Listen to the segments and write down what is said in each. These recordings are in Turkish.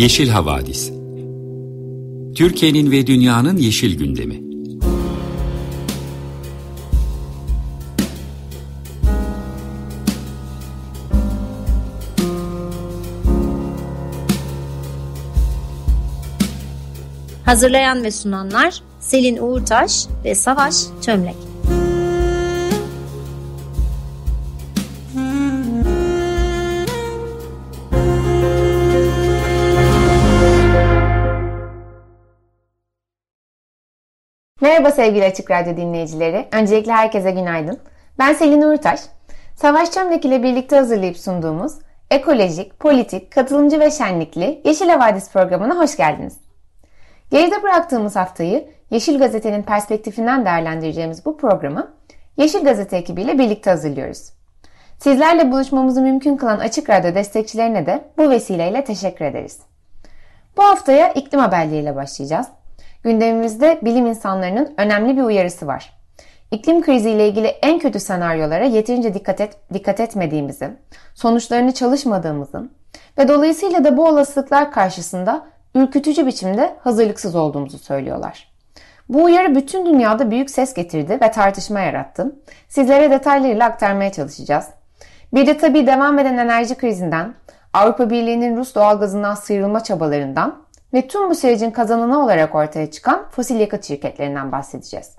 Yeşil Havadis Türkiye'nin ve dünyanın yeşil gündemi Hazırlayan ve sunanlar Selin Uğurtaş ve Savaş Çömlek. Merhaba sevgili Açık Radyo dinleyicileri. Öncelikle herkese günaydın. Ben Selin Uğurtaş. Savaş Çömlek ile birlikte hazırlayıp sunduğumuz ekolojik, politik, katılımcı ve şenlikli Yeşil Havadis programına hoş geldiniz. Geride bıraktığımız haftayı Yeşil Gazete'nin perspektifinden değerlendireceğimiz bu programı Yeşil Gazete ekibiyle birlikte hazırlıyoruz. Sizlerle buluşmamızı mümkün kılan Açık Radyo destekçilerine de bu vesileyle teşekkür ederiz. Bu haftaya iklim haberleriyle başlayacağız. Gündemimizde bilim insanlarının önemli bir uyarısı var. İklim kriziyle ilgili en kötü senaryolara yeterince dikkat, et, dikkat etmediğimizi, sonuçlarını çalışmadığımızı ve dolayısıyla da bu olasılıklar karşısında ürkütücü biçimde hazırlıksız olduğumuzu söylüyorlar. Bu uyarı bütün dünyada büyük ses getirdi ve tartışma yarattı. Sizlere detaylarıyla aktarmaya çalışacağız. Bir de tabii devam eden enerji krizinden, Avrupa Birliği'nin Rus doğalgazından sıyrılma çabalarından ve tüm bu sürecin kazananı olarak ortaya çıkan fosil yakıt şirketlerinden bahsedeceğiz.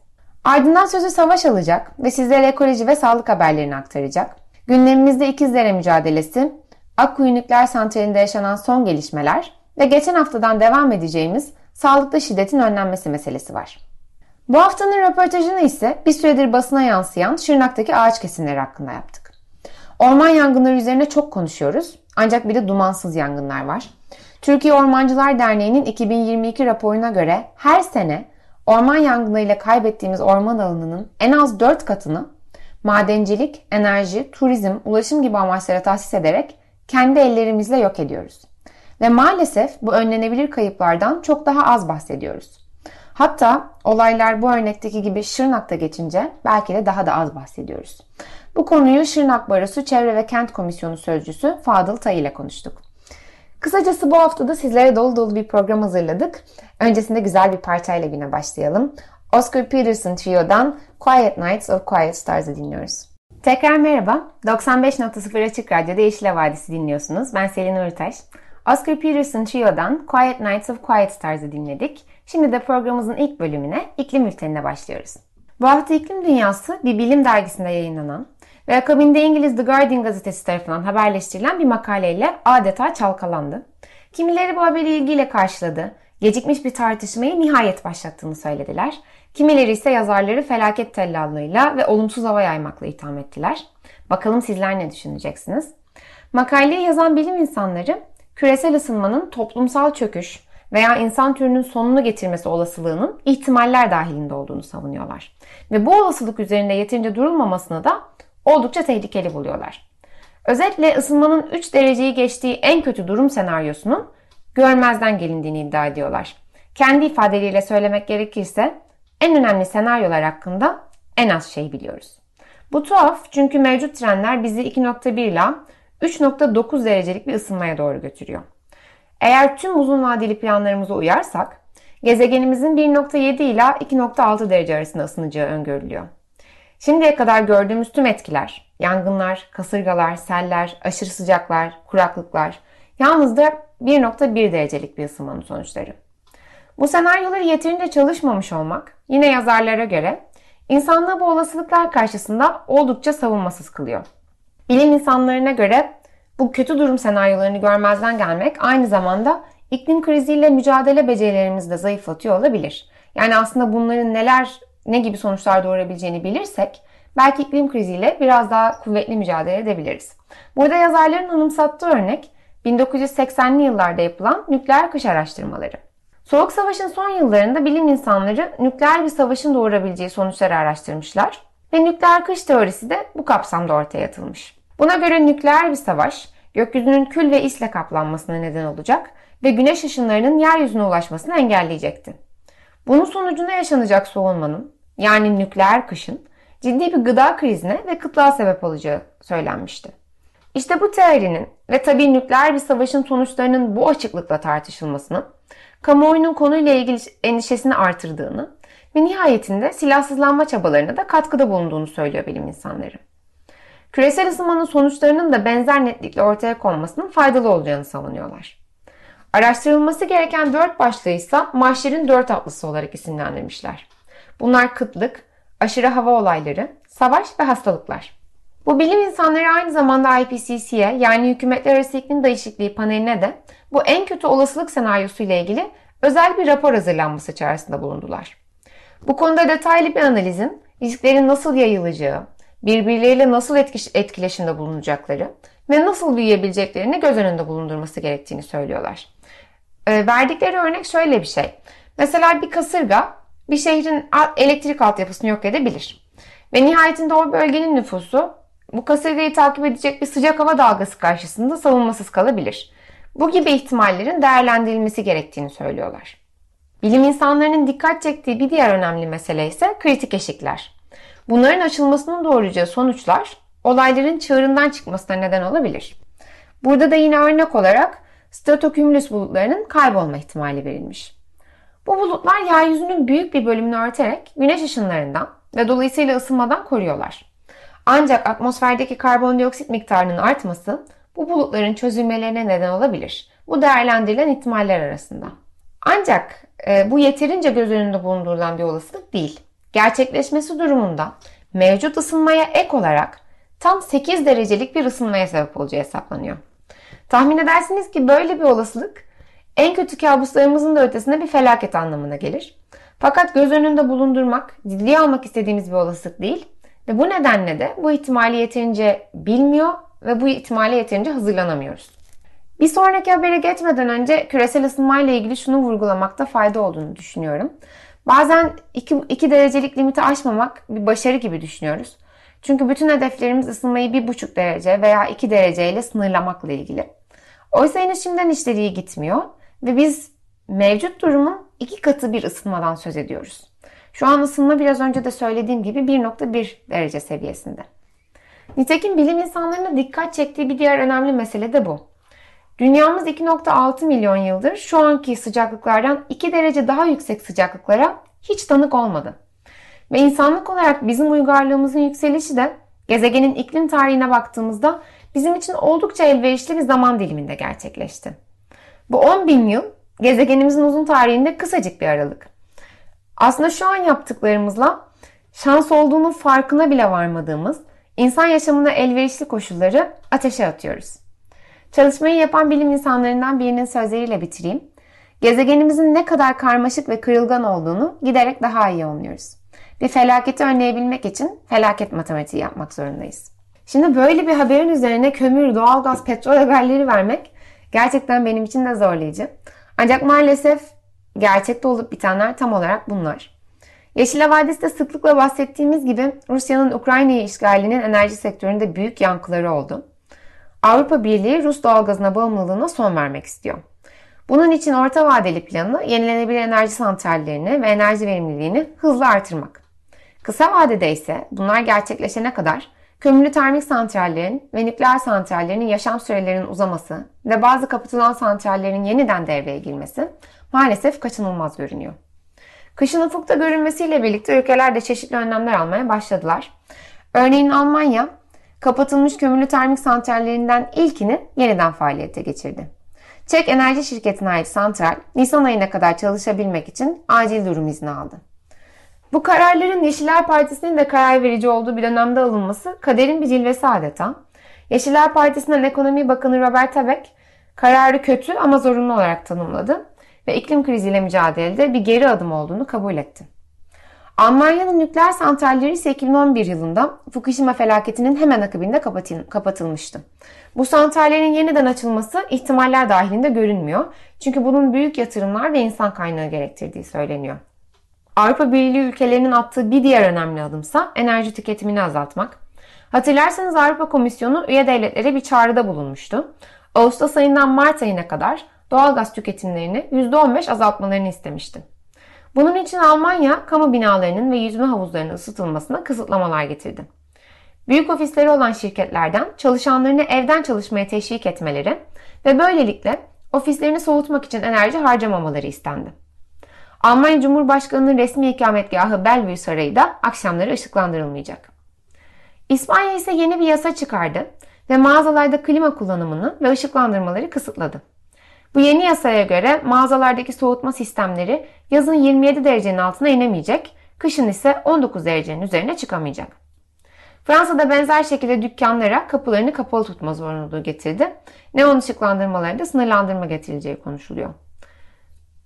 Ardından sözü Savaş alacak ve sizlere ekoloji ve sağlık haberlerini aktaracak. Gündemimizde ikizlere mücadelesi, Akkuyu Nükleer Santrali'nde yaşanan son gelişmeler ve geçen haftadan devam edeceğimiz sağlıklı şiddetin önlenmesi meselesi var. Bu haftanın röportajını ise bir süredir basına yansıyan Şırnak'taki ağaç kesimleri hakkında yaptık. Orman yangınları üzerine çok konuşuyoruz ancak bir de dumansız yangınlar var. Türkiye Ormancılar Derneği'nin 2022 raporuna göre her sene orman yangınlarıyla kaybettiğimiz orman alanının en az 4 katını madencilik, enerji, turizm, ulaşım gibi amaçlara tahsis ederek kendi ellerimizle yok ediyoruz. Ve maalesef bu önlenebilir kayıplardan çok daha az bahsediyoruz. Hatta olaylar bu örnekteki gibi Şırnak'ta geçince belki de daha da az bahsediyoruz. Bu konuyu Şırnak Barosu Çevre ve Kent Komisyonu Sözcüsü Fadıl Tay ile konuştuk. Kısacası bu haftada sizlere dolu dolu bir program hazırladık. Öncesinde güzel bir parçayla güne başlayalım. Oscar Peterson Trio'dan Quiet Nights of Quiet Stars'ı dinliyoruz. Tekrar merhaba. 95.0 Açık Radyo'da Yeşil Vadisi dinliyorsunuz. Ben Selin Urtaş. Oscar Peterson Trio'dan Quiet Nights of Quiet Stars'ı dinledik. Şimdi de programımızın ilk bölümüne iklim ültenine başlıyoruz. Bu hafta iklim dünyası bir bilim dergisinde yayınlanan ve akabinde İngiliz The Guardian gazetesi tarafından haberleştirilen bir makaleyle adeta çalkalandı. Kimileri bu haberi ilgiyle karşıladı. Gecikmiş bir tartışmayı nihayet başlattığını söylediler. Kimileri ise yazarları felaket tellallığıyla ve olumsuz hava yaymakla itham ettiler. Bakalım sizler ne düşüneceksiniz? Makaleyi yazan bilim insanları küresel ısınmanın toplumsal çöküş veya insan türünün sonunu getirmesi olasılığının ihtimaller dahilinde olduğunu savunuyorlar. Ve bu olasılık üzerinde yeterince durulmamasını da oldukça tehlikeli buluyorlar. Özetle ısınmanın 3 dereceyi geçtiği en kötü durum senaryosunun görmezden gelindiğini iddia ediyorlar. Kendi ifadeleriyle söylemek gerekirse en önemli senaryolar hakkında en az şey biliyoruz. Bu tuhaf çünkü mevcut trendler bizi 2.1 ile 3.9 derecelik bir ısınmaya doğru götürüyor. Eğer tüm uzun vadeli planlarımıza uyarsak gezegenimizin 1.7 ila 2.6 derece arasında ısınacağı öngörülüyor. Şimdiye kadar gördüğümüz tüm etkiler, yangınlar, kasırgalar, seller, aşırı sıcaklar, kuraklıklar yalnızca 1.1 derecelik bir ısınmanın sonuçları. Bu senaryoları yeterince çalışmamış olmak yine yazarlara göre insanlığı bu olasılıklar karşısında oldukça savunmasız kılıyor. Bilim insanlarına göre bu kötü durum senaryolarını görmezden gelmek aynı zamanda iklim kriziyle mücadele becerilerimizi de zayıflatıyor olabilir. Yani aslında bunların neler ne gibi sonuçlar doğurabileceğini bilirsek belki iklim kriziyle biraz daha kuvvetli mücadele edebiliriz. Burada yazarların anımsattığı örnek 1980'li yıllarda yapılan nükleer kış araştırmaları. Soğuk Savaş'ın son yıllarında bilim insanları nükleer bir savaşın doğurabileceği sonuçları araştırmışlar ve nükleer kış teorisi de bu kapsamda ortaya atılmış. Buna göre nükleer bir savaş gökyüzünün kül ve isle kaplanmasına neden olacak ve güneş ışınlarının yeryüzüne ulaşmasını engelleyecekti. Bunun sonucunda yaşanacak soğunmanın yani nükleer kışın ciddi bir gıda krizine ve kıtlığa sebep olacağı söylenmişti. İşte bu teorinin ve tabii nükleer bir savaşın sonuçlarının bu açıklıkla tartışılmasının kamuoyunun konuyla ilgili endişesini artırdığını ve nihayetinde silahsızlanma çabalarına da katkıda bulunduğunu söylüyor bilim insanları. Küresel ısınmanın sonuçlarının da benzer netlikle ortaya konmasının faydalı olacağını savunuyorlar. Araştırılması gereken dört başlığı ise mahşerin dört atlısı olarak isimlendirmişler. Bunlar kıtlık, aşırı hava olayları, savaş ve hastalıklar. Bu bilim insanları aynı zamanda IPCC'ye yani Hükümetler Arası İklim Değişikliği paneline de bu en kötü olasılık senaryosu ile ilgili özel bir rapor hazırlanması çağrısında bulundular. Bu konuda detaylı bir analizin risklerin nasıl yayılacağı, birbirleriyle nasıl etkileşimde bulunacakları ve nasıl büyüyebileceklerini göz önünde bulundurması gerektiğini söylüyorlar. E, verdikleri örnek şöyle bir şey. Mesela bir kasırga bir şehrin elektrik altyapısını yok edebilir. Ve nihayetinde o bölgenin nüfusu bu kasırgayı takip edecek bir sıcak hava dalgası karşısında savunmasız kalabilir. Bu gibi ihtimallerin değerlendirilmesi gerektiğini söylüyorlar. Bilim insanlarının dikkat çektiği bir diğer önemli mesele ise kritik eşikler. Bunların açılmasının doğuracağı sonuçlar olayların çığırından çıkmasına neden olabilir. Burada da yine örnek olarak stratokümülüs bulutlarının kaybolma ihtimali verilmiş. Bu bulutlar yeryüzünün büyük bir bölümünü örterek güneş ışınlarından ve dolayısıyla ısınmadan koruyorlar. Ancak atmosferdeki karbondioksit miktarının artması bu bulutların çözülmelerine neden olabilir. Bu değerlendirilen ihtimaller arasında. Ancak e, bu yeterince göz önünde bulundurulan bir olasılık değil. Gerçekleşmesi durumunda mevcut ısınmaya ek olarak tam 8 derecelik bir ısınmaya sebep olacağı hesaplanıyor. Tahmin edersiniz ki böyle bir olasılık en kötü kabuslarımızın da ötesinde bir felaket anlamına gelir. Fakat göz önünde bulundurmak, ciddiye almak istediğimiz bir olasılık değil ve bu nedenle de bu ihtimali yeterince bilmiyor ve bu ihtimale yeterince hazırlanamıyoruz. Bir sonraki habere geçmeden önce küresel ısınmayla ilgili şunu vurgulamakta fayda olduğunu düşünüyorum. Bazen 2, derecelik limiti aşmamak bir başarı gibi düşünüyoruz. Çünkü bütün hedeflerimiz ısınmayı 1,5 derece veya 2 dereceyle sınırlamakla ilgili. Oysa henüz şimdiden işleri iyi gitmiyor ve biz mevcut durumun iki katı bir ısınmadan söz ediyoruz. Şu an ısınma biraz önce de söylediğim gibi 1.1 derece seviyesinde. Nitekim bilim insanlarına dikkat çektiği bir diğer önemli mesele de bu. Dünyamız 2.6 milyon yıldır şu anki sıcaklıklardan 2 derece daha yüksek sıcaklıklara hiç tanık olmadı. Ve insanlık olarak bizim uygarlığımızın yükselişi de gezegenin iklim tarihine baktığımızda bizim için oldukça elverişli bir zaman diliminde gerçekleşti. Bu 10 bin yıl gezegenimizin uzun tarihinde kısacık bir aralık. Aslında şu an yaptıklarımızla şans olduğunun farkına bile varmadığımız insan yaşamına elverişli koşulları ateşe atıyoruz. Çalışmayı yapan bilim insanlarından birinin sözleriyle bitireyim. Gezegenimizin ne kadar karmaşık ve kırılgan olduğunu giderek daha iyi anlıyoruz. Bir felaketi önleyebilmek için felaket matematiği yapmak zorundayız. Şimdi böyle bir haberin üzerine kömür, doğalgaz, petrol haberleri vermek gerçekten benim için de zorlayıcı. Ancak maalesef gerçekte olup bitenler tam olarak bunlar. Yeşil Havadis'te sıklıkla bahsettiğimiz gibi Rusya'nın Ukrayna'yı işgalinin enerji sektöründe büyük yankıları oldu. Avrupa Birliği Rus doğalgazına bağımlılığına son vermek istiyor. Bunun için orta vadeli planı yenilenebilir enerji santrallerini ve enerji verimliliğini hızla artırmak. Kısa vadede ise bunlar gerçekleşene kadar kömürlü termik santrallerin ve nükleer santrallerin yaşam sürelerinin uzaması ve bazı kapatılan santrallerin yeniden devreye girmesi maalesef kaçınılmaz görünüyor. Kışın ufukta görünmesiyle birlikte ülkeler de çeşitli önlemler almaya başladılar. Örneğin Almanya kapatılmış kömürlü termik santrallerinden ilkini yeniden faaliyete geçirdi. Çek enerji şirketine ait santral Nisan ayına kadar çalışabilmek için acil durum izni aldı. Bu kararların Yeşiller Partisi'nin de karar verici olduğu bir dönemde alınması kaderin bir cilvesi adeta. Yeşiller Partisi'nden Ekonomi Bakanı Robert Habeck kararı kötü ama zorunlu olarak tanımladı ve iklim kriziyle mücadelede bir geri adım olduğunu kabul etti. Almanya'nın nükleer santralleri ise 2011 yılında Fukushima felaketinin hemen akabinde kapatılmıştı. Bu santrallerin yeniden açılması ihtimaller dahilinde görünmüyor. Çünkü bunun büyük yatırımlar ve insan kaynağı gerektirdiği söyleniyor. Avrupa Birliği ülkelerinin attığı bir diğer önemli adımsa enerji tüketimini azaltmak. Hatırlarsanız Avrupa Komisyonu üye devletlere bir çağrıda bulunmuştu. Ağustos ayından Mart ayına kadar doğal gaz tüketimlerini %15 azaltmalarını istemişti. Bunun için Almanya kamu binalarının ve yüzme havuzlarının ısıtılmasına kısıtlamalar getirdi. Büyük ofisleri olan şirketlerden çalışanlarını evden çalışmaya teşvik etmeleri ve böylelikle ofislerini soğutmak için enerji harcamamaları istendi. Almanya Cumhurbaşkanı'nın resmi ikametgahı Bellevue Sarayı da akşamları ışıklandırılmayacak. İspanya ise yeni bir yasa çıkardı ve mağazalarda klima kullanımını ve ışıklandırmaları kısıtladı. Bu yeni yasaya göre mağazalardaki soğutma sistemleri yazın 27 derecenin altına inemeyecek, kışın ise 19 derecenin üzerine çıkamayacak. Fransa'da benzer şekilde dükkanlara kapılarını kapalı tutma zorunluluğu getirdi. Neon ışıklandırmalarında sınırlandırma getirileceği konuşuluyor.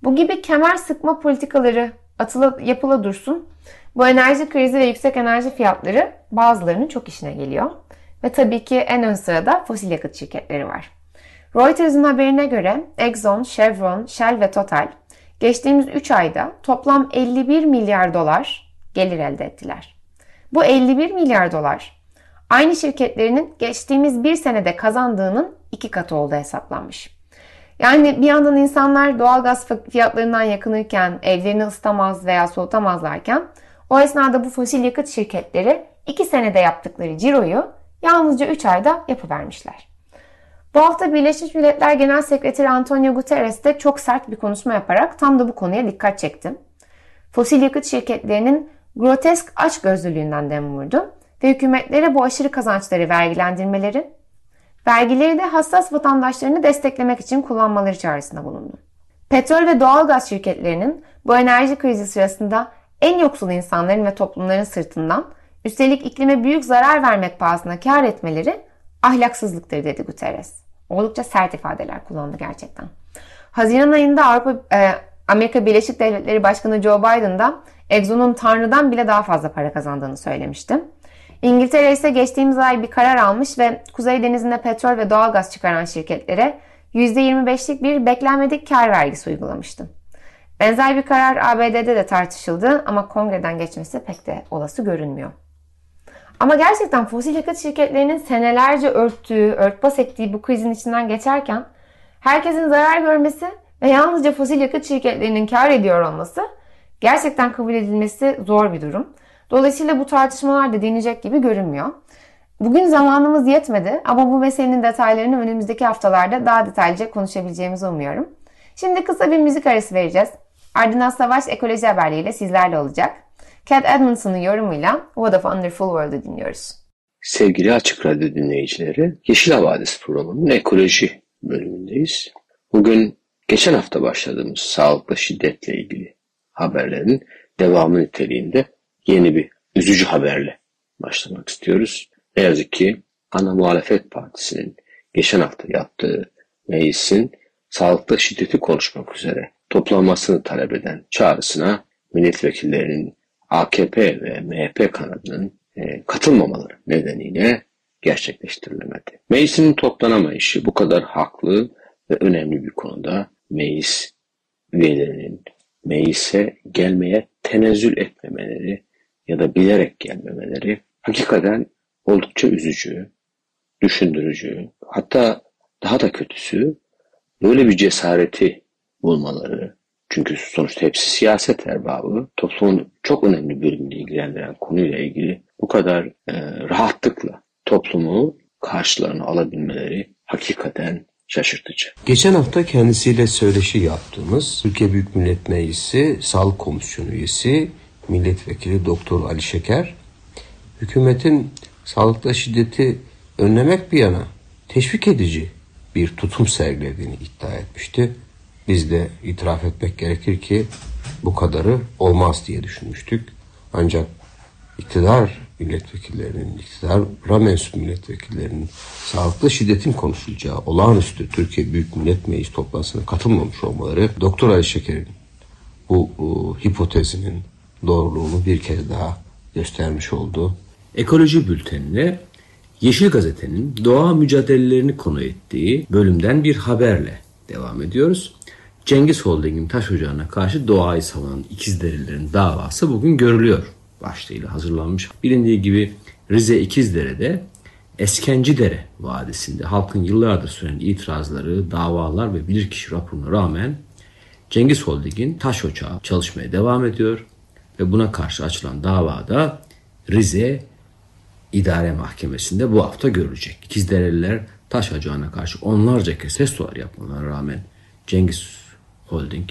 Bu gibi kemer sıkma politikaları atıla, yapıla dursun. Bu enerji krizi ve yüksek enerji fiyatları bazılarının çok işine geliyor. Ve tabii ki en ön sırada fosil yakıt şirketleri var. Reuters'ın haberine göre Exxon, Chevron, Shell ve Total geçtiğimiz 3 ayda toplam 51 milyar dolar gelir elde ettiler. Bu 51 milyar dolar aynı şirketlerinin geçtiğimiz bir senede kazandığının iki katı olduğu hesaplanmış. Yani bir yandan insanlar doğal gaz fiyatlarından yakınırken evlerini ısıtamaz veya soğutamazlarken o esnada bu fosil yakıt şirketleri 2 senede yaptıkları ciroyu yalnızca 3 ayda yapıvermişler. Bu hafta Birleşmiş Milletler Genel Sekreteri Antonio Guterres de çok sert bir konuşma yaparak tam da bu konuya dikkat çekti. Fosil yakıt şirketlerinin grotesk açgözlülüğünden dem vurdu ve hükümetlere bu aşırı kazançları vergilendirmeleri, vergileri de hassas vatandaşlarını desteklemek için kullanmaları çağrısında bulundu. Petrol ve doğal gaz şirketlerinin bu enerji krizi sırasında en yoksul insanların ve toplumların sırtından üstelik iklime büyük zarar vermek pahasına kar etmeleri ahlaksızlıktır dedi Guterres. Oldukça sert ifadeler kullandı gerçekten. Haziran ayında Avrupa e, Amerika Birleşik Devletleri Başkanı Joe Biden da Exxon'un Tanrı'dan bile daha fazla para kazandığını söylemişti. İngiltere ise geçtiğimiz ay bir karar almış ve Kuzey Denizi'nde petrol ve doğal gaz çıkaran şirketlere %25'lik bir beklenmedik kar vergisi uygulamıştı. Benzer bir karar ABD'de de tartışıldı ama kongreden geçmesi pek de olası görünmüyor. Ama gerçekten fosil yakıt şirketlerinin senelerce örttüğü, örtbas ettiği bu krizin içinden geçerken herkesin zarar görmesi ve yalnızca fosil yakıt şirketlerinin kar ediyor olması gerçekten kabul edilmesi zor bir durum. Dolayısıyla bu tartışmalar da deneyecek gibi görünmüyor. Bugün zamanımız yetmedi ama bu meselenin detaylarını önümüzdeki haftalarda daha detaylıca konuşabileceğimizi umuyorum. Şimdi kısa bir müzik arası vereceğiz. Ardından Savaş Ekoloji haberleriyle sizlerle olacak. Cat Edmondson'ın yorumuyla What a Wonderful World'ı dinliyoruz. Sevgili Açık Radyo dinleyicileri, Yeşil Havadis programının ekoloji bölümündeyiz. Bugün geçen hafta başladığımız sağlıkla şiddetle ilgili haberlerin devamı niteliğinde yeni bir üzücü haberle başlamak istiyoruz. Ne yazık ki ana muhalefet partisinin geçen hafta yaptığı meclisin sağlıkta şiddeti konuşmak üzere toplanmasını talep eden çağrısına milletvekillerinin AKP ve MHP kanadının e, katılmamaları nedeniyle gerçekleştirilemedi. Meclisin toplanamayışı bu kadar haklı ve önemli bir konuda meclis üyelerinin meclise gelmeye tenezzül etmemeleri ya da bilerek gelmemeleri hakikaten oldukça üzücü, düşündürücü, hatta daha da kötüsü böyle bir cesareti bulmaları, çünkü sonuçta hepsi siyaset erbabı. Toplumun çok önemli bölümünü ilgilendiren konuyla ilgili bu kadar e, rahatlıkla toplumu karşılarına alabilmeleri hakikaten şaşırtıcı. Geçen hafta kendisiyle söyleşi yaptığımız Türkiye Büyük Millet Meclisi Sağlık Komisyonu üyesi milletvekili Doktor Ali Şeker hükümetin sağlıkta şiddeti önlemek bir yana teşvik edici bir tutum sergilediğini iddia etmişti. Biz de itiraf etmek gerekir ki bu kadarı olmaz diye düşünmüştük. Ancak iktidar milletvekillerinin, iktidara mensup milletvekillerinin sağlıklı şiddetin konuşulacağı olağanüstü Türkiye Büyük Millet Meclisi toplantısına katılmamış olmaları Doktor Ali Şeker'in bu, bu hipotezinin doğruluğunu bir kez daha göstermiş oldu. Ekoloji bültenine Yeşil Gazete'nin doğa mücadelelerini konu ettiği bölümden bir haberle devam ediyoruz. Cengiz Holding'in taş ocağına karşı doğayı savunan İkizderelilerin davası bugün görülüyor başlığıyla hazırlanmış. Bilindiği gibi Rize İkizdere'de Eskencidere Vadisi'nde halkın yıllardır süren itirazları, davalar ve bilirkişi raporuna rağmen Cengiz Holding'in taş ocağı çalışmaya devam ediyor ve buna karşı açılan davada Rize İdare Mahkemesi'nde bu hafta görülecek. İkizdereliler taş ocağına karşı onlarca kez testolar yapmalarına rağmen Cengiz Holding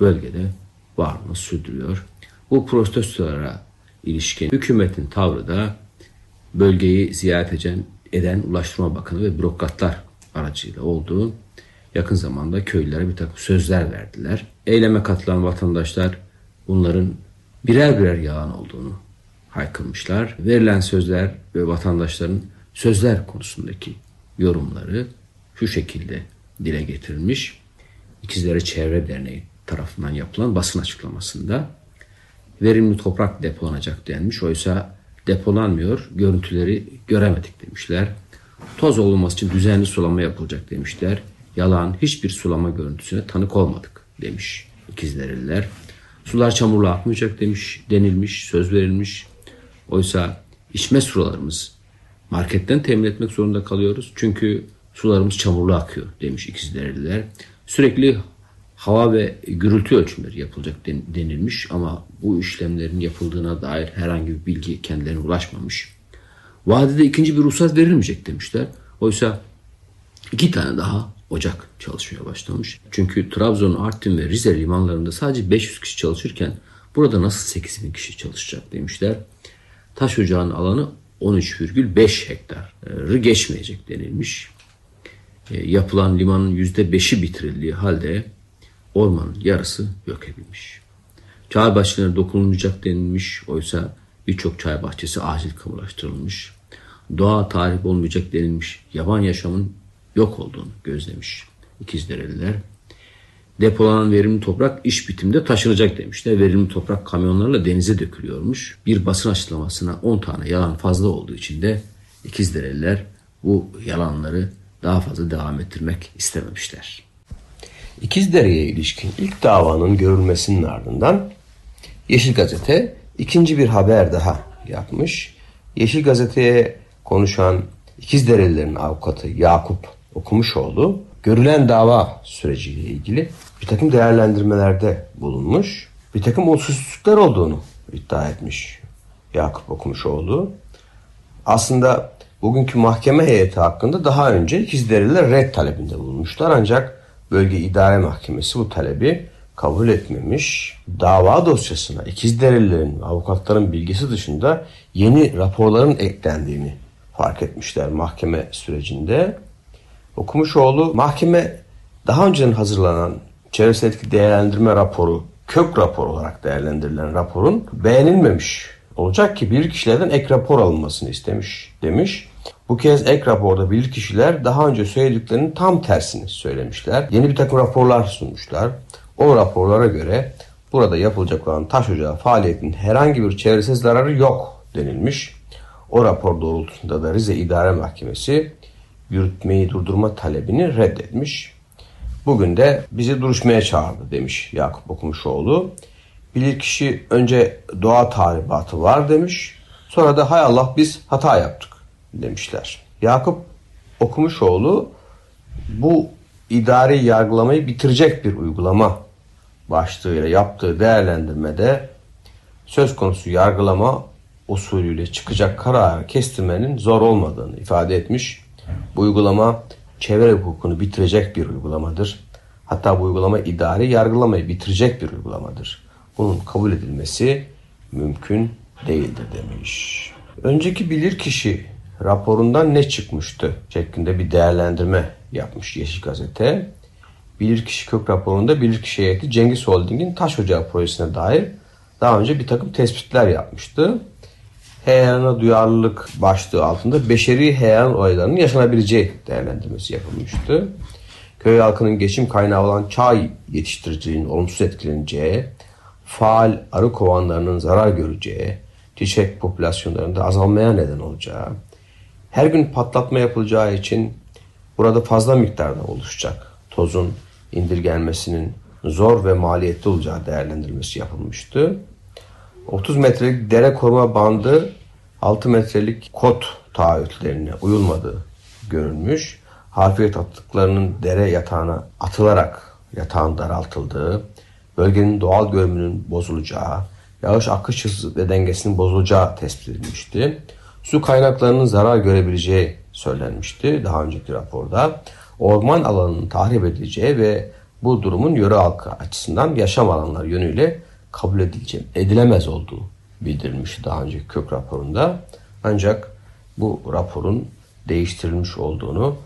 bölgede varlığını sürdürüyor. Bu protestolara ilişkin hükümetin tavrı da bölgeyi ziyaret eden, eden Ulaştırma Bakanı ve bürokratlar aracıyla olduğu yakın zamanda köylülere bir takım sözler verdiler. Eyleme katılan vatandaşlar bunların birer birer yalan olduğunu haykırmışlar. Verilen sözler ve vatandaşların sözler konusundaki yorumları şu şekilde dile getirilmiş. İkizlere Çevre Derneği tarafından yapılan basın açıklamasında verimli toprak depolanacak denmiş. Oysa depolanmıyor, görüntüleri göremedik demişler. Toz olması için düzenli sulama yapılacak demişler. Yalan, hiçbir sulama görüntüsüne tanık olmadık demiş ikizlerliler. Sular çamurla akmayacak demiş, denilmiş, söz verilmiş. Oysa içme sularımız marketten temin etmek zorunda kalıyoruz. Çünkü sularımız çamurlu akıyor demiş ikizlerliler. Sürekli hava ve gürültü ölçümleri yapılacak denilmiş ama bu işlemlerin yapıldığına dair herhangi bir bilgi kendilerine ulaşmamış. Vadide ikinci bir ruhsat verilmeyecek demişler. Oysa iki tane daha ocak çalışmaya başlamış. Çünkü Trabzon, Artvin ve Rize limanlarında sadece 500 kişi çalışırken burada nasıl 8000 kişi çalışacak demişler. Taş ocağının alanı 13,5 hektarı geçmeyecek denilmiş. E, yapılan limanın %5'i bitirildiği halde ormanın yarısı yok edilmiş. Çay bahçelerine dokunulmayacak denilmiş. Oysa birçok çay bahçesi acil kamulaştırılmış. Doğa tarih olmayacak denilmiş. Yaban yaşamın yok olduğunu gözlemiş İkizdereliler. Depolanan verimli toprak iş bitimde taşınacak demişler. Verimli toprak kamyonlarla denize dökülüyormuş. Bir basın açıklamasına 10 tane yalan fazla olduğu için de İkizdereliler bu yalanları daha fazla devam ettirmek istememişler. İkizdere'ye ilişkin ilk davanın görülmesinin ardından Yeşil Gazete ikinci bir haber daha yapmış. Yeşil Gazete'ye konuşan İkizderelilerin avukatı Yakup Okumuşoğlu görülen dava süreciyle ilgili bir takım değerlendirmelerde bulunmuş. Bir takım olumsuzluklar olduğunu iddia etmiş Yakup Okumuşoğlu. Aslında bugünkü mahkeme heyeti hakkında daha önce İkizdereliler red talebinde bulunmuşlar ancak Bölge İdare Mahkemesi bu talebi kabul etmemiş. Dava dosyasına İkizderelilerin avukatların bilgisi dışında yeni raporların eklendiğini fark etmişler mahkeme sürecinde. Okumuşoğlu mahkeme daha önceden hazırlanan çevresel etki değerlendirme raporu kök rapor olarak değerlendirilen raporun beğenilmemiş olacak ki bir kişilerden ek rapor alınmasını istemiş demiş. Bu kez ek raporda bilirkişiler daha önce söylediklerinin tam tersini söylemişler. Yeni bir takım raporlar sunmuşlar. O raporlara göre burada yapılacak olan taş ocağı faaliyetinin herhangi bir çevresel zararı yok denilmiş. O rapor doğrultusunda da Rize İdare Mahkemesi yürütmeyi durdurma talebini reddetmiş. Bugün de bizi duruşmaya çağırdı demiş Yakup Okumuşoğlu. Bilirkişi önce doğa tahribatı var demiş. Sonra da hay Allah biz hata yaptık demişler. Yakup Okumuşoğlu bu idari yargılamayı bitirecek bir uygulama başlığıyla yaptığı değerlendirmede söz konusu yargılama usulüyle çıkacak kararı kestirmenin zor olmadığını ifade etmiş. Bu uygulama çevre hukukunu bitirecek bir uygulamadır. Hatta bu uygulama idari yargılamayı bitirecek bir uygulamadır. Bunun kabul edilmesi mümkün değildir demiş. Önceki bilirkişi raporundan ne çıkmıştı şeklinde bir değerlendirme yapmış Yeşil Gazete. Bilirkişi kök raporunda bilirkişi heyeti Cengiz Holding'in taş ocağı projesine dair daha önce bir takım tespitler yapmıştı. Heyelana duyarlılık başlığı altında beşeri heyelan olaylarının yaşanabileceği değerlendirmesi yapılmıştı. Köy halkının geçim kaynağı olan çay yetiştiriciliğinin olumsuz etkileneceği, faal arı kovanlarının zarar göreceği, çiçek popülasyonlarında azalmaya neden olacağı, her gün patlatma yapılacağı için burada fazla miktarda oluşacak tozun indirgenmesinin zor ve maliyetli olacağı değerlendirilmesi yapılmıştı. 30 metrelik dere koruma bandı 6 metrelik kot taahhütlerine uyulmadığı görülmüş. Harfiyet attıklarının dere yatağına atılarak yatağın daraltıldığı, bölgenin doğal görünümünün bozulacağı, yağış akış hızı ve dengesinin bozulacağı tespit edilmişti. Su kaynaklarının zarar görebileceği söylenmişti daha önceki raporda. Orman alanının tahrip edileceği ve bu durumun yöre halkı açısından yaşam alanları yönüyle kabul edilemez olduğu bildirilmişti daha önceki kök raporunda. Ancak bu raporun değiştirilmiş olduğunu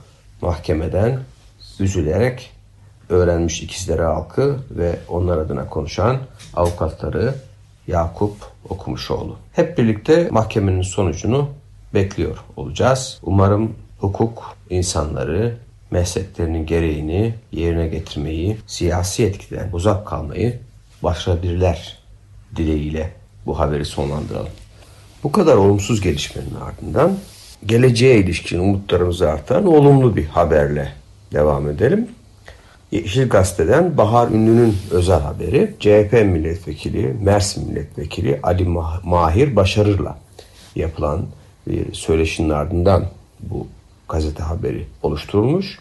mahkemeden üzülerek öğrenmiş ikizlere halkı ve onlar adına konuşan avukatları Yakup Okumuşoğlu. Hep birlikte mahkemenin sonucunu bekliyor olacağız. Umarım hukuk insanları mesleklerinin gereğini yerine getirmeyi, siyasi etkiden uzak kalmayı başarabilirler dileğiyle bu haberi sonlandıralım. Bu kadar olumsuz gelişmenin ardından geleceğe ilişkin umutlarımızı artan olumlu bir haberle devam edelim. Yeşil Gazete'den Bahar Ünlü'nün özel haberi CHP milletvekili, Mersin milletvekili Ali Mahir Başarır'la yapılan bir söyleşinin ardından bu gazete haberi oluşturulmuş.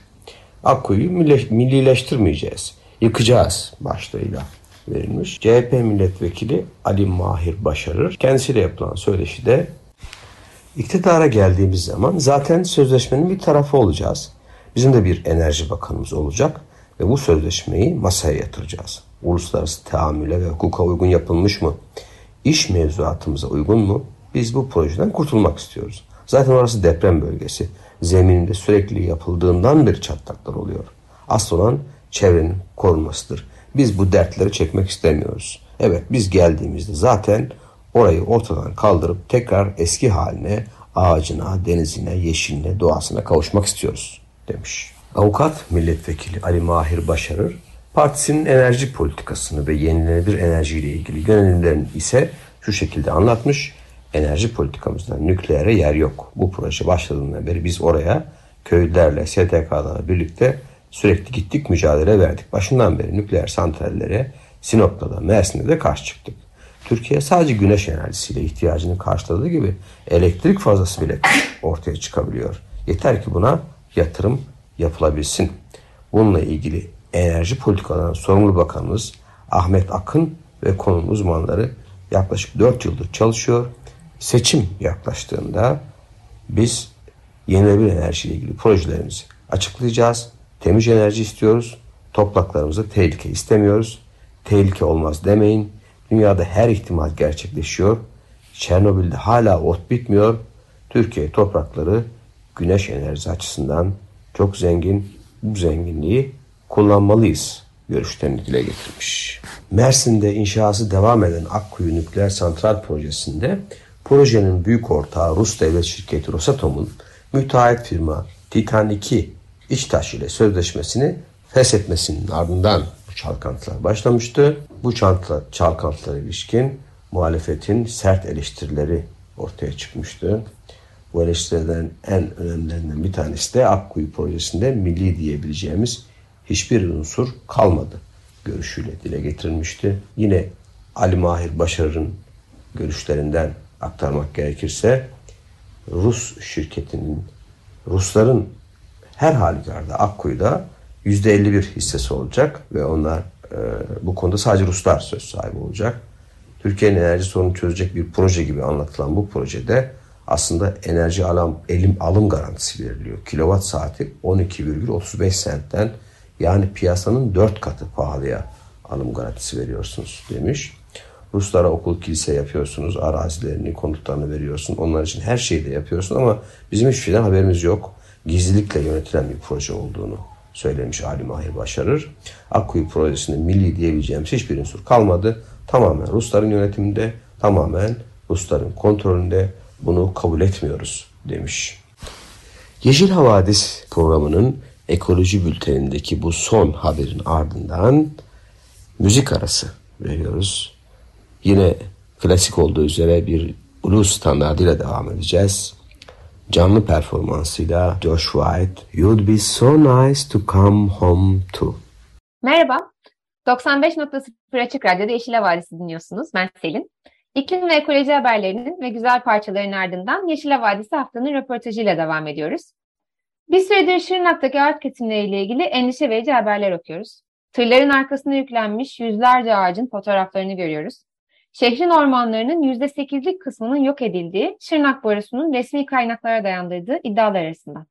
Akkuyu'yu millileştirmeyeceğiz, yıkacağız başlığıyla verilmiş. CHP milletvekili Ali Mahir Başarır kendisiyle yapılan söyleşide iktidara geldiğimiz zaman zaten sözleşmenin bir tarafı olacağız. Bizim de bir enerji bakanımız olacak ve bu sözleşmeyi masaya yatıracağız. Uluslararası tahammüle ve hukuka uygun yapılmış mı? İş mevzuatımıza uygun mu? Biz bu projeden kurtulmak istiyoruz. Zaten orası deprem bölgesi. Zemininde sürekli yapıldığından bir çatlaklar oluyor. Asıl olan çevrenin korunmasıdır. Biz bu dertleri çekmek istemiyoruz. Evet biz geldiğimizde zaten orayı ortadan kaldırıp tekrar eski haline, ağacına, denizine, yeşiline, doğasına kavuşmak istiyoruz demiş. Avukat milletvekili Ali Mahir Başarır, partisinin enerji politikasını ve yenilenebilir enerjiyle ilgili yönelimlerini ise şu şekilde anlatmış. Enerji politikamızda nükleere yer yok. Bu proje başladığından beri biz oraya köylülerle, STK'larla birlikte sürekli gittik mücadele verdik. Başından beri nükleer santrallere Sinop'ta da Mersin'de de karşı çıktık. Türkiye sadece güneş enerjisiyle ihtiyacını karşıladığı gibi elektrik fazlası bile ortaya çıkabiliyor. Yeter ki buna yatırım yapılabilsin. Bununla ilgili enerji politikalarından sorumlu bakanımız Ahmet Akın ve konunun uzmanları yaklaşık 4 yıldır çalışıyor. Seçim yaklaştığında biz yenilenebilir enerji ile ilgili projelerimizi açıklayacağız. Temiz enerji istiyoruz. Topraklarımızda tehlike istemiyoruz. Tehlike olmaz demeyin. Dünyada her ihtimal gerçekleşiyor. Çernobil'de hala ot bitmiyor. Türkiye toprakları güneş enerjisi açısından çok zengin. Bu zenginliği kullanmalıyız görüşlerini dile getirmiş. Mersin'de inşası devam eden Akkuyu Nükleer Santral Projesi'nde projenin büyük ortağı Rus devlet şirketi Rosatom'un müteahhit firma Titan 2 İçtaş ile sözleşmesini feshetmesinin ardından bu çalkantılar başlamıştı. Bu çanta, çalkantılara ilişkin muhalefetin sert eleştirileri ortaya çıkmıştı. Bu eleştirilerden en önemlilerinden bir tanesi de Akkuyu projesinde milli diyebileceğimiz hiçbir unsur kalmadı görüşüyle dile getirilmişti. Yine Ali Mahir Başarır'ın görüşlerinden aktarmak gerekirse Rus şirketinin Rusların her halükarda Akkuyu'da %51 hissesi olacak ve onlar e, bu konuda sadece Ruslar söz sahibi olacak. Türkiye'nin enerji sorununu çözecek bir proje gibi anlatılan bu projede aslında enerji alım, elim alım garantisi veriliyor. Kilowatt saati 12,35 sentten yani piyasanın 4 katı pahalıya alım garantisi veriyorsunuz demiş. Ruslara okul kilise yapıyorsunuz, arazilerini, konutlarını veriyorsun. Onlar için her şeyi de yapıyorsun ama bizim hiçbir şeyden haberimiz yok gizlilikle yönetilen bir proje olduğunu söylemiş Ali Mahir Başarır. Akkuyu projesinde milli diyebileceğimiz hiçbir unsur kalmadı. Tamamen Rusların yönetiminde, tamamen Rusların kontrolünde bunu kabul etmiyoruz demiş. Yeşil Havadis programının ekoloji bültenindeki bu son haberin ardından müzik arası veriyoruz. Yine klasik olduğu üzere bir ulus standartıyla devam edeceğiz canlı performansıyla Josh White You'd be so nice to come home to. Merhaba. 95.0 Açık Radyo'da Yeşil Havadisi dinliyorsunuz. Ben Selin. İklim ve ekoloji haberlerinin ve güzel parçaların ardından Yeşil Havadisi haftanın röportajıyla devam ediyoruz. Bir süredir Şırnak'taki ağaç kesimleriyle ilgili endişe verici haberler okuyoruz. Tırların arkasına yüklenmiş yüzlerce ağacın fotoğraflarını görüyoruz. Şehrin ormanlarının %8'lik kısmının yok edildiği Şırnak Barosu'nun resmi kaynaklara dayandırdığı iddialar arasında.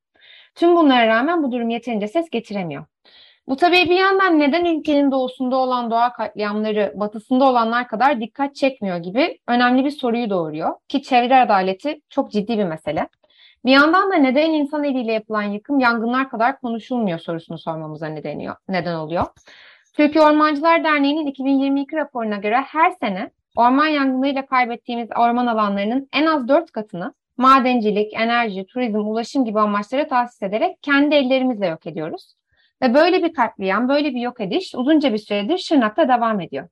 Tüm bunlara rağmen bu durum yeterince ses getiremiyor. Bu tabii bir yandan neden ülkenin doğusunda olan doğa katliamları batısında olanlar kadar dikkat çekmiyor gibi önemli bir soruyu doğuruyor. Ki çevre adaleti çok ciddi bir mesele. Bir yandan da neden insan eliyle yapılan yıkım yangınlar kadar konuşulmuyor sorusunu sormamıza nedeniyor, neden oluyor. Türkiye Ormancılar Derneği'nin 2022 raporuna göre her sene orman yangınıyla kaybettiğimiz orman alanlarının en az 4 katını madencilik, enerji, turizm, ulaşım gibi amaçlara tahsis ederek kendi ellerimizle yok ediyoruz. Ve böyle bir katliam, böyle bir yok ediş uzunca bir süredir Şırnak'ta devam ediyor.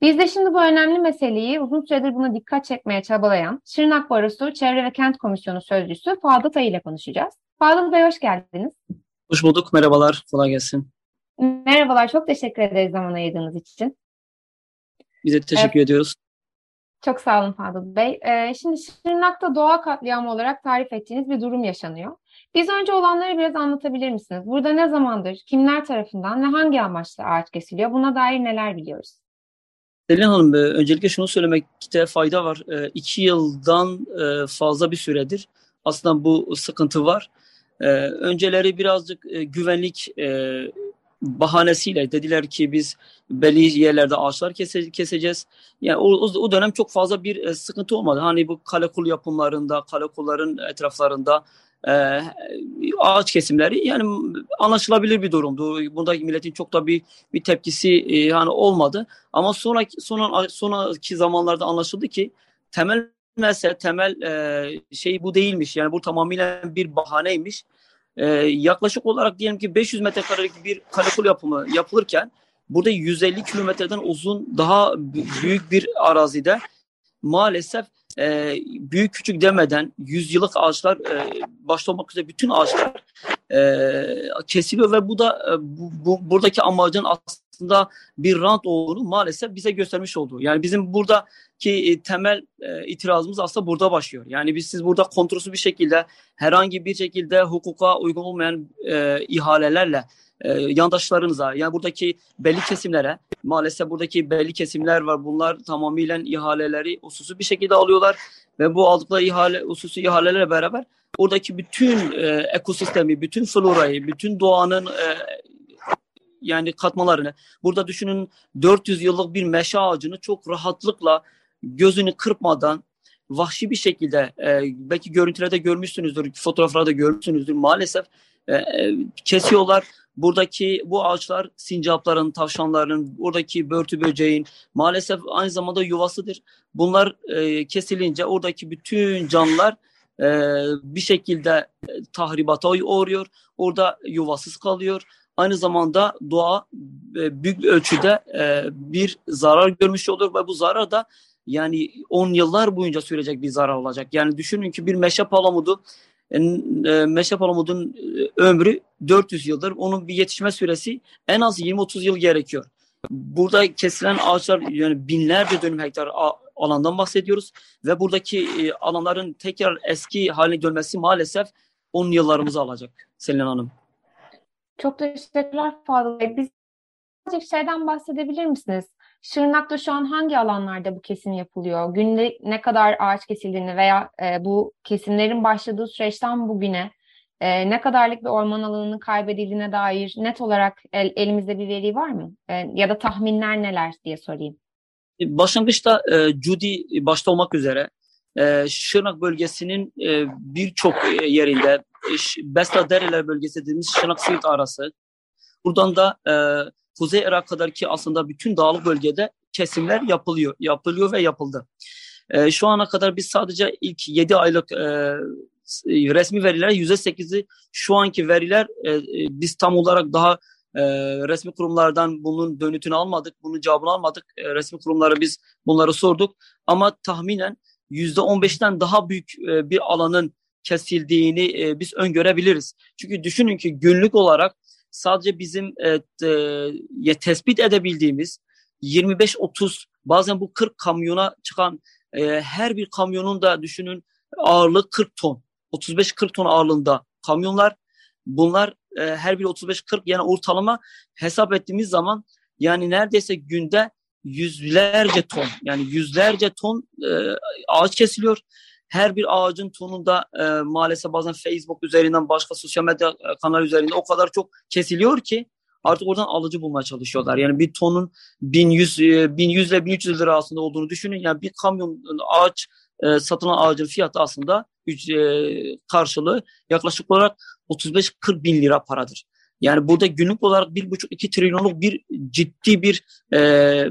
Biz de şimdi bu önemli meseleyi uzun süredir buna dikkat çekmeye çabalayan Şırnak Barosu Çevre ve Kent Komisyonu Sözcüsü Fadıl Tay ile konuşacağız. Fadıl Bey hoş geldiniz. Hoş bulduk, merhabalar, kolay gelsin. Merhabalar, çok teşekkür ederiz zaman ayırdığınız için. Biz de teşekkür evet. ediyoruz. Çok sağ olun Fadıl Bey. Ee, şimdi Şırnak'ta doğa katliamı olarak tarif ettiğiniz bir durum yaşanıyor. Biz önce olanları biraz anlatabilir misiniz? Burada ne zamandır, kimler tarafından ve hangi amaçla ağaç kesiliyor? Buna dair neler biliyoruz? Selin Hanım, e, öncelikle şunu söylemekte fayda var. E, iki yıldan e, fazla bir süredir aslında bu sıkıntı var. Önceleri birazcık güvenlik bahanesiyle dediler ki biz belli yerlerde ağaçlar kese, keseceğiz. Yani o, o dönem çok fazla bir sıkıntı olmadı. Hani bu kalekul yapımlarında, kalekulların etraflarında e, ağaç kesimleri yani anlaşılabilir bir durumdu. Bunda milletin çok da bir bir tepkisi e, yani olmadı. Ama sonraki son sonraki zamanlarda anlaşıldı ki temel mesele temel e, şey bu değilmiş. Yani bu tamamıyla bir bahaneymiş. E, yaklaşık olarak diyelim ki 500 metrekarelik bir kalekul yapımı yapılırken burada 150 kilometreden uzun daha büyük bir arazide maalesef e, büyük küçük demeden yüzyıllık ağaçlar e, başta olmak üzere bütün ağaçlar e, kesiliyor ve bu da e, bu, bu, buradaki amacın aslında bir rant olduğunu maalesef bize göstermiş oldu. Yani bizim buradaki e, temel e, itirazımız aslında burada başlıyor. Yani biz siz burada kontrolsüz bir şekilde herhangi bir şekilde hukuka uygun olmayan e, ihalelerle e, yandaşlarınıza yani buradaki belli kesimlere maalesef buradaki belli kesimler var. Bunlar tamamıyla ihaleleri ususu bir şekilde alıyorlar ve bu aldıkları ihale ususu ihalelerle beraber oradaki bütün e, ekosistemi, bütün florayı, bütün doğanın e, yani katmalarını burada düşünün 400 yıllık bir meşe ağacını çok rahatlıkla gözünü kırpmadan vahşi bir şekilde e, belki görüntülerde görmüşsünüzdür, fotoğraflarda görmüşsünüzdür maalesef e, e, kesiyorlar buradaki bu ağaçlar sincapların, tavşanların, buradaki börtü böceğin maalesef aynı zamanda yuvasıdır. Bunlar e, kesilince oradaki bütün canlılar e, bir şekilde e, tahribata uğruyor. Orada yuvasız kalıyor. Aynı zamanda doğa e, büyük ölçüde e, bir zarar görmüş olur ve bu zarar da yani 10 yıllar boyunca sürecek bir zarar olacak. Yani düşünün ki bir meşe palamudu e, meşe palamudun ömrü 400 yıldır. Onun bir yetişme süresi en az 20-30 yıl gerekiyor. Burada kesilen ağaçlar yani binlerce dönüm hektar alandan bahsediyoruz ve buradaki alanların tekrar eski haline dönmesi maalesef 10 yıllarımızı alacak Selin Hanım. Çok teşekkürler Fadıl Bey. Biz birazcık şeyden bahsedebilir misiniz? Şırnak'ta şu an hangi alanlarda bu kesim yapılıyor? Günde ne kadar ağaç kesildiğini veya e, bu kesimlerin başladığı süreçten bugüne e, ne kadarlık bir orman alanının kaybedildiğine dair net olarak el, elimizde bir veri var mı? E, ya da tahminler neler diye sorayım. Başlangıçta e, Judy başta olmak üzere e, Şırnak bölgesinin e, birçok e, yerinde e, Besla Dereler bölgesi dediğimiz Şırnak Siirt arası. Buradan da Kuzey Irak kadar ki aslında bütün dağlık bölgede kesimler yapılıyor, yapılıyor ve yapıldı. Şu ana kadar biz sadece ilk 7 aylık resmi veriler %8'i şu anki veriler biz tam olarak daha resmi kurumlardan bunun dönütünü almadık, bunun cevabını almadık. Resmi kurumlara biz bunları sorduk ama tahminen %15'ten daha büyük e, bir alanın kesildiğini e, biz öngörebiliriz. Çünkü düşünün ki günlük olarak sadece bizim e, e, tespit edebildiğimiz 25-30 bazen bu 40 kamyona çıkan e, her bir kamyonun da düşünün ağırlığı 40 ton. 35-40 ton ağırlığında kamyonlar. Bunlar e, her biri 35-40 yani ortalama hesap ettiğimiz zaman yani neredeyse günde yüzlerce ton yani yüzlerce ton e, ağaç kesiliyor. Her bir ağacın tonunda e, maalesef bazen Facebook üzerinden başka sosyal medya e, kanal üzerinde o kadar çok kesiliyor ki artık oradan alıcı bulmaya çalışıyorlar. Yani bir tonun 1100, 1100 ile 1300 lira aslında olduğunu düşünün. Yani bir kamyon ağaç e, satılan ağacın fiyatı aslında e, karşılığı yaklaşık olarak 35-40 bin lira paradır. Yani burada günlük olarak 1,5-2 trilyonluk bir ciddi bir e,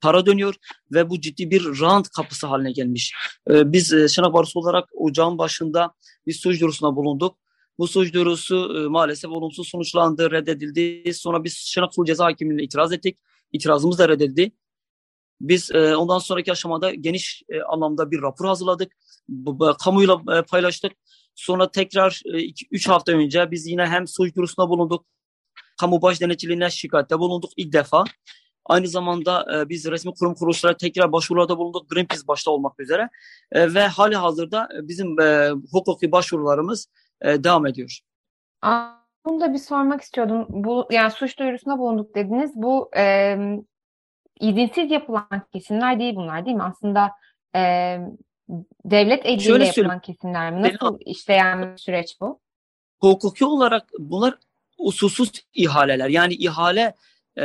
para dönüyor ve bu ciddi bir rant kapısı haline gelmiş. E, biz e, Şenak Barosu olarak ocağın başında bir suç duyurusuna bulunduk. Bu suç duyurusu e, maalesef olumsuz sonuçlandı, reddedildi. Sonra biz Şenak Sulh Ceza Hakimliği'ne itiraz ettik. İtirazımız da reddedildi. Biz e, ondan sonraki aşamada geniş e, anlamda bir rapor hazırladık. Bu, bu, kamuyla e, paylaştık. Sonra tekrar 3 e, hafta önce biz yine hem suç duyurusunda bulunduk. Kamu baş denetçiliğine şikayette bulunduk ilk defa. Aynı zamanda e, biz resmi kurum kuruluşlara tekrar başvurularda bulunduk. Greenpeace başta olmak üzere. E, ve hali hazırda bizim e, hukuki başvurularımız e, devam ediyor. Bunu da bir sormak istiyordum. Bu yani suç duyurusunda bulunduk dediniz. Bu e, izinsiz yapılan kesimler değil bunlar değil mi? Aslında e, devlet eliyle yapılan kesimler mi? Nasıl benim, işleyen bir süreç bu? Hukuki olarak bunlar usulsüz ihaleler. Yani ihale e,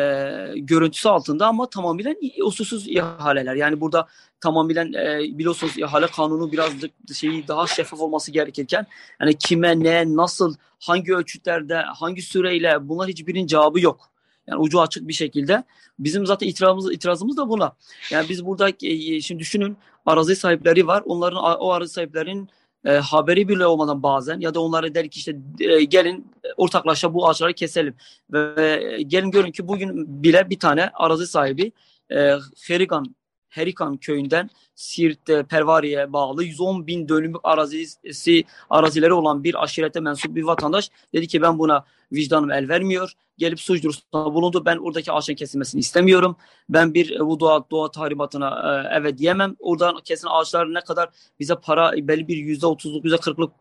görüntüsü altında ama tamamen usulsüz ihaleler. Yani burada tamamen e, biliyorsunuz ihale kanunu biraz şeyi daha şeffaf olması gerekirken yani kime ne nasıl hangi ölçütlerde hangi süreyle bunlar hiçbirinin cevabı yok. Yani ucu açık bir şekilde. Bizim zaten itirazımız, itirazımız da buna. Yani biz burada e, şimdi düşünün arazi sahipleri var. Onların o arazi sahiplerinin e, haberi bile olmadan bazen ya da onlara der ki işte e, gelin ortaklaşa bu ağaçları keselim. Ve e, gelin görün ki bugün bile bir tane arazi sahibi e, Herikan Herikan köyünden Siirt'te Pervari'ye bağlı 110 bin dönümlük arazisi arazileri olan bir aşirete mensup bir vatandaş dedi ki ben buna vicdanım el vermiyor. Gelip suç bulundu. Ben oradaki ağaçın kesilmesini istemiyorum. Ben bir bu doğa, doğa tahribatına e, evet diyemem. Oradan kesin ağaçlar ne kadar bize para belli bir yüzde otuzluk, yüzde kırklık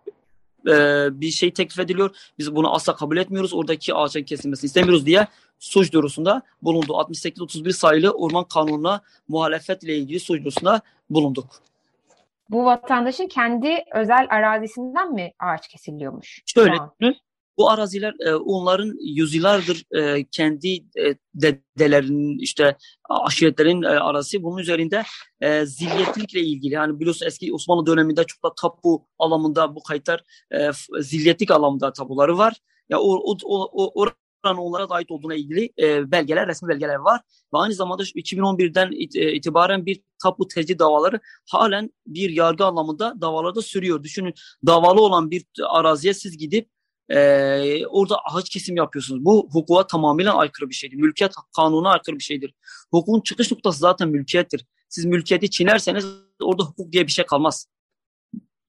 e, bir şey teklif ediliyor. Biz bunu asla kabul etmiyoruz. Oradaki ağaçın kesilmesini istemiyoruz diye suç duyurusunda bulundu. 68-31 sayılı Orman Kanunu'na muhalefetle ilgili suç duyurusunda bulunduk. Bu vatandaşın kendi özel arazisinden mi ağaç kesiliyormuş? Şöyle bu araziler e, onların yüzyıllardır e, kendi e, dedelerinin işte aşiretlerin e, arası bunun üzerinde e, zilyetlikle ilgili yani biliyorsun eski Osmanlı döneminde çok da tapu alanında bu kayıtlar e, zilyetlik alanında tapuları var. Ya o, o, o, o onlara ait olduğuna ilgili e, belgeler, resmi belgeler var. Ve aynı zamanda 2011'den it, e, itibaren bir tapu tecih davaları halen bir yargı anlamında davalarda sürüyor. Düşünün davalı olan bir araziye siz gidip e, orada ağaç kesim yapıyorsunuz. Bu hukuka tamamen aykırı bir şeydir. Mülkiyet kanuna aykırı bir şeydir. Hukukun çıkış noktası zaten mülkiyettir. Siz mülkiyeti çiğnerseniz orada hukuk diye bir şey kalmaz.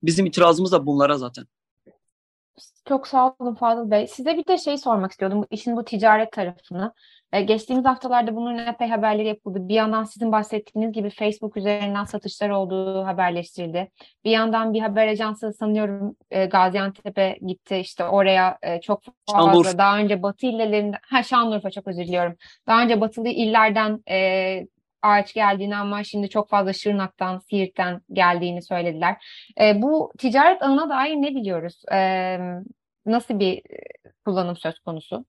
Bizim itirazımız da bunlara zaten. Çok sağ olun Fadıl Bey. Size bir de şey sormak istiyordum. Bu işin bu ticaret tarafını. E, geçtiğimiz haftalarda bunun epey haberleri yapıldı. Bir yandan sizin bahsettiğiniz gibi Facebook üzerinden satışlar olduğu haberleştirildi. Bir yandan bir haber ajansı sanıyorum e, Gaziantep'e gitti. İşte oraya e, çok fazla Şanlıurfa. daha önce Batı illerinden, ha Şanlıurfa çok özür diliyorum. Daha önce batılı illerden e, ağaç geldiğini ama şimdi çok fazla Şırnak'tan, Siirt'ten geldiğini söylediler. E, bu ticaret ağına dair ne biliyoruz? E, nasıl bir kullanım söz konusu?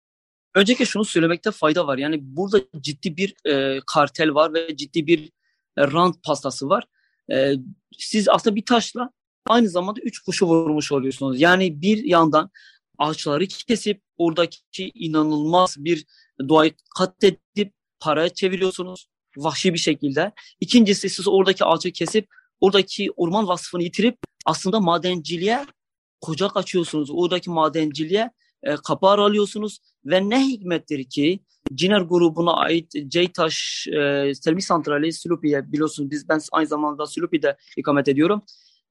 Öncelikle şunu söylemekte fayda var. Yani burada ciddi bir e, kartel var ve ciddi bir e, rant pastası var. E, siz aslında bir taşla aynı zamanda üç kuşu vurmuş oluyorsunuz. Yani bir yandan ağaçları kesip oradaki inanılmaz bir doğayı katledip paraya çeviriyorsunuz vahşi bir şekilde. İkincisi siz oradaki ağacı kesip oradaki orman vasfını yitirip aslında madenciliğe kocak açıyorsunuz. Oradaki madenciliğe e, kapı aralıyorsunuz ve ne hikmettir ki Ciner grubuna ait Ceytaş e, Selmi Santrali Silopi'ye biliyorsunuz biz ben aynı zamanda Silopi'de ikamet ediyorum.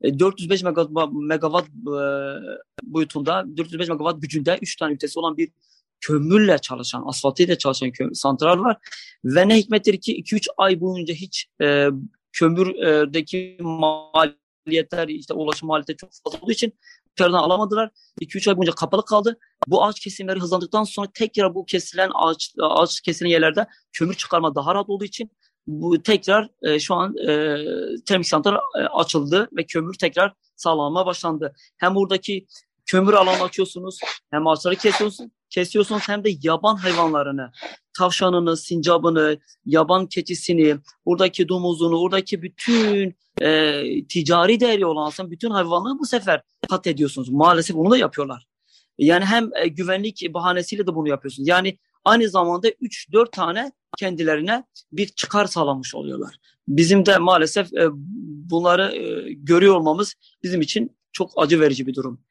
405 e, megawatt e, boyutunda 405 megawatt gücünde 3 tane ünitesi olan bir kömürle çalışan, asfaltıyla çalışan kömür, santral var. Ve ne hikmettir ki 2-3 ay boyunca hiç e, kömürdeki maliyetler, işte ulaşım maliyeti çok fazla olduğu için dışarıdan alamadılar. 2-3 ay boyunca kapalı kaldı. Bu ağaç kesimleri hızlandıktan sonra tekrar bu kesilen ağaç, ağaç kesilen yerlerde kömür çıkarma daha rahat olduğu için bu tekrar e, şu an e, termik santral e, açıldı ve kömür tekrar sağlanmaya başlandı. Hem buradaki kömür alanı açıyorsunuz, hem ağaçları kesiyorsunuz, kesiyorsunuz hem de yaban hayvanlarını, tavşanını, sincabını, yaban keçisini, buradaki domuzunu, buradaki bütün e, ticari değeri olan aslında bütün hayvanları bu sefer kat ediyorsunuz. Maalesef bunu da yapıyorlar. Yani hem e, güvenlik bahanesiyle de bunu yapıyorsunuz. Yani aynı zamanda 3-4 tane kendilerine bir çıkar sağlamış oluyorlar. Bizim de maalesef e, bunları e, görüyor olmamız bizim için çok acı verici bir durum.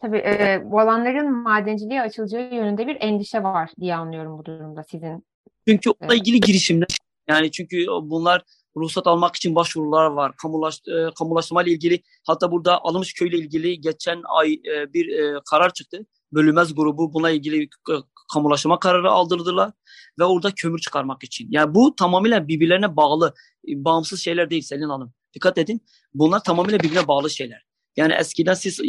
Tabii e, bu alanların madenciliğe açılacağı yönünde bir endişe var diye anlıyorum bu durumda sizin. Çünkü onunla ilgili girişimler yani çünkü bunlar ruhsat almak için başvurular var. Kamulaş, e, kamulaştırma ile ilgili hatta burada Alınmış Köy ile ilgili geçen ay e, bir e, karar çıktı. Bölünmez grubu buna ilgili e, kamulaştırma kararı aldırdılar ve orada kömür çıkarmak için. Yani bu tamamıyla birbirlerine bağlı, e, bağımsız şeyler değil Selin Hanım. Dikkat edin. Bunlar tamamıyla birbirine bağlı şeyler. Yani eskiden siz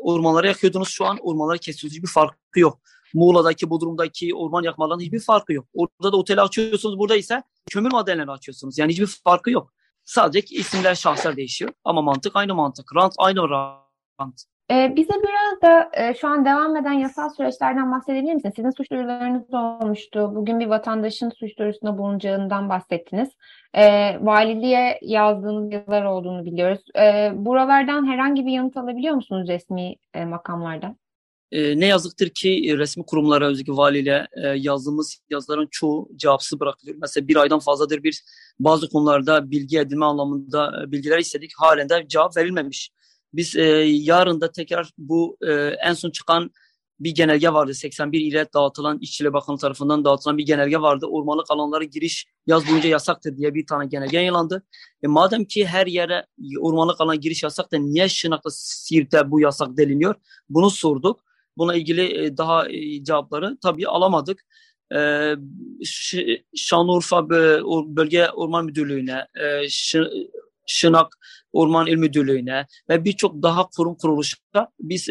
ormanları yakıyordunuz şu an ormanları kesiyorsunuz. Hiçbir farkı yok. Muğla'daki, Bodrum'daki orman yakmalarının hiçbir farkı yok. Orada da otel açıyorsunuz, burada ise kömür madenleri açıyorsunuz. Yani hiçbir farkı yok. Sadece isimler, şahslar değişiyor. Ama mantık aynı mantık. Rant aynı rant. Ee, bize biraz da e, şu an devam eden yasal süreçlerden bahsedebilir misiniz? Sizin suç duyurularınız olmuştu. Bugün bir vatandaşın suç duyurusunda bulunacağından bahsettiniz. Ee, valiliğe yazdığınız yazılar olduğunu biliyoruz. Ee, buralardan herhangi bir yanıt alabiliyor musunuz resmi e, makamlardan? E, ne yazıktır ki e, resmi kurumlara özellikle valiyle e, yazdığımız yazıların çoğu cevapsız bırakılıyor. Mesela bir aydan fazladır bir bazı konularda bilgi edinme anlamında e, bilgiler istedik. Halen de cevap verilmemiş. Biz e, yarın da tekrar bu e, en son çıkan bir genelge vardı. 81 ile dağıtılan İçişleri Bakanlığı tarafından dağıtılan bir genelge vardı. Ormanlık alanlara giriş yaz boyunca yasaktır diye bir tane genelge yayınlandı. E, madem ki her yere ormanlık alan giriş yasak niye Şırnak'ta Siirt'te bu yasak deliniyor? Bunu sorduk. Buna ilgili e, daha e, cevapları tabii alamadık. E, Şanlıurfa Bölge Orman Müdürlüğü'ne, Şınak Orman İl Müdürlüğü'ne ve birçok daha kurum kuruluşa biz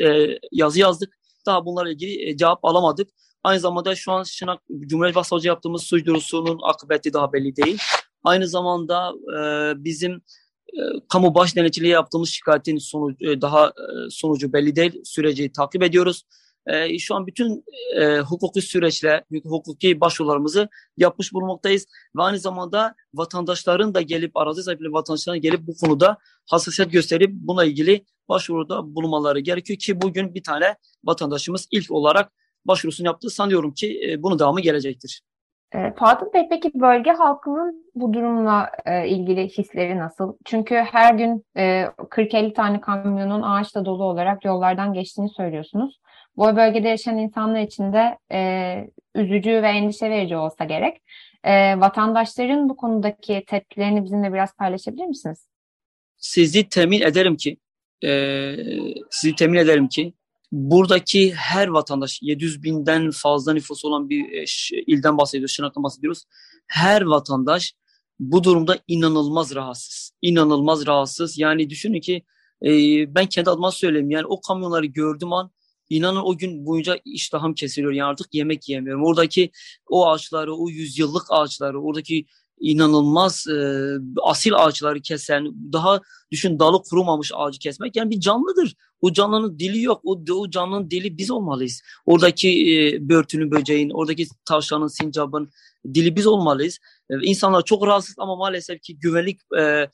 yazı yazdık. Daha bunlarla ilgili cevap alamadık. Aynı zamanda şu an Şınak Cumhuriyet Başsavcı yaptığımız suç duyurusunun akıbeti daha belli değil. Aynı zamanda bizim e, kamu baş denetçiliği yaptığımız şikayetin sonucu, e, daha e, sonucu belli değil. Süreci takip ediyoruz. E, şu an bütün e, hukuki süreçle, hukuki başvurularımızı yapmış bulunmaktayız. Ve aynı zamanda vatandaşların da gelip, arazi sahipleri vatandaşların gelip bu konuda hassasiyet gösterip buna ilgili başvuruda bulunmaları gerekiyor ki bugün bir tane vatandaşımız ilk olarak başvurusunu yaptı. Sanıyorum ki e, bunun devamı gelecektir. E, Fadıl Bey peki bölge halkının bu durumla e, ilgili hisleri nasıl? Çünkü her gün e, 40-50 tane kamyonun ağaçla dolu olarak yollardan geçtiğini söylüyorsunuz. Bu bölgede yaşayan insanlar için de e, üzücü ve endişe verici olsa gerek. E, vatandaşların bu konudaki tepkilerini bizimle biraz paylaşabilir misiniz? Sizi temin ederim ki e, sizi temin ederim ki buradaki her vatandaş 700 binden fazla nüfusu olan bir e, ilden bahsediyoruz, Şırnak'tan bahsediyoruz. Her vatandaş bu durumda inanılmaz rahatsız. İnanılmaz rahatsız. Yani düşünün ki e, ben kendi adıma söyleyeyim. Yani o kamyonları gördüm an inanın o gün boyunca iştahım kesiliyor. Yani artık yemek yemiyorum. Oradaki o ağaçları, o yüzyıllık ağaçları, oradaki inanılmaz e, asil ağaçları kesen, daha düşün dalı kurumamış ağacı kesmek yani bir canlıdır. O canlının dili yok. O, o canlının dili biz olmalıyız. Oradaki e, börtünün, böceğin, oradaki tavşanın, sincabın dili biz olmalıyız. E, insanlar çok rahatsız ama maalesef ki güvenlik e,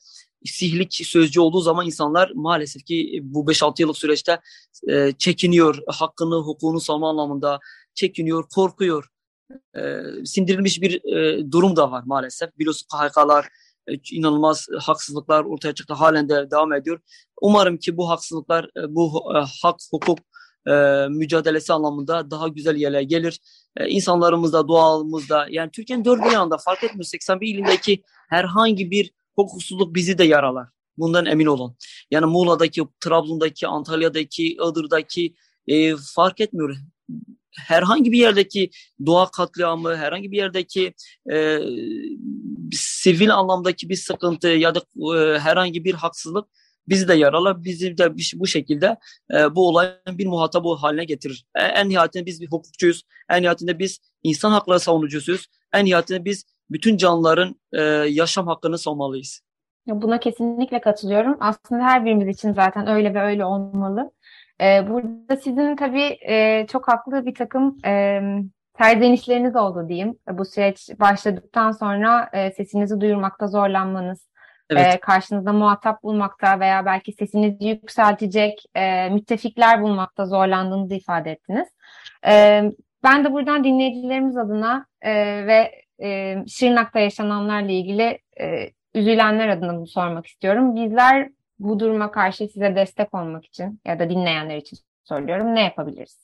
sihlik sözcü olduğu zaman insanlar maalesef ki bu 5-6 yıllık süreçte e, çekiniyor. Hakkını, hukukunu savunma anlamında çekiniyor, korkuyor e, sindirilmiş bir e, durum da var maalesef. Biliyorsun KHK'lar e, inanılmaz haksızlıklar ortaya çıktı. Halen de devam ediyor. Umarım ki bu haksızlıklar, e, bu e, hak, hukuk mücadelesi anlamında daha güzel yerlere gelir. E, insanlarımızda, doğalımızda yani Türkiye'nin dört bir yanında fark etmiyor. 81 ilindeki herhangi bir hukuksuzluk bizi de yaralar. Bundan emin olun. Yani Muğla'daki, Trabzon'daki, Antalya'daki, Iğdır'daki e, fark etmiyor herhangi bir yerdeki doğa katliamı, herhangi bir yerdeki e, sivil anlamdaki bir sıkıntı ya da e, herhangi bir haksızlık bizi de yaralar, bizi de bu şekilde e, bu olayın bir muhatabı haline getirir. E, en nihayetinde biz bir hukukçuyuz, en nihayetinde biz insan hakları savunucusuyuz, en nihayetinde biz bütün canlıların e, yaşam hakkını savunmalıyız. Buna kesinlikle katılıyorum. Aslında her birimiz için zaten öyle ve öyle olmalı. Ee, burada sizin tabii e, çok haklı bir takım e, terzenişleriniz oldu diyeyim. Bu süreç başladıktan sonra e, sesinizi duyurmakta zorlanmanız, evet. e, karşınızda muhatap bulmakta veya belki sesinizi yükseltecek e, müttefikler bulmakta zorlandığınızı ifade ettiniz. E, ben de buradan dinleyicilerimiz adına e, ve e, Şırnak'ta yaşananlarla ilgili e, üzülenler adına bunu sormak istiyorum. Bizler bu duruma karşı size destek olmak için ya da dinleyenler için söylüyorum ne yapabiliriz?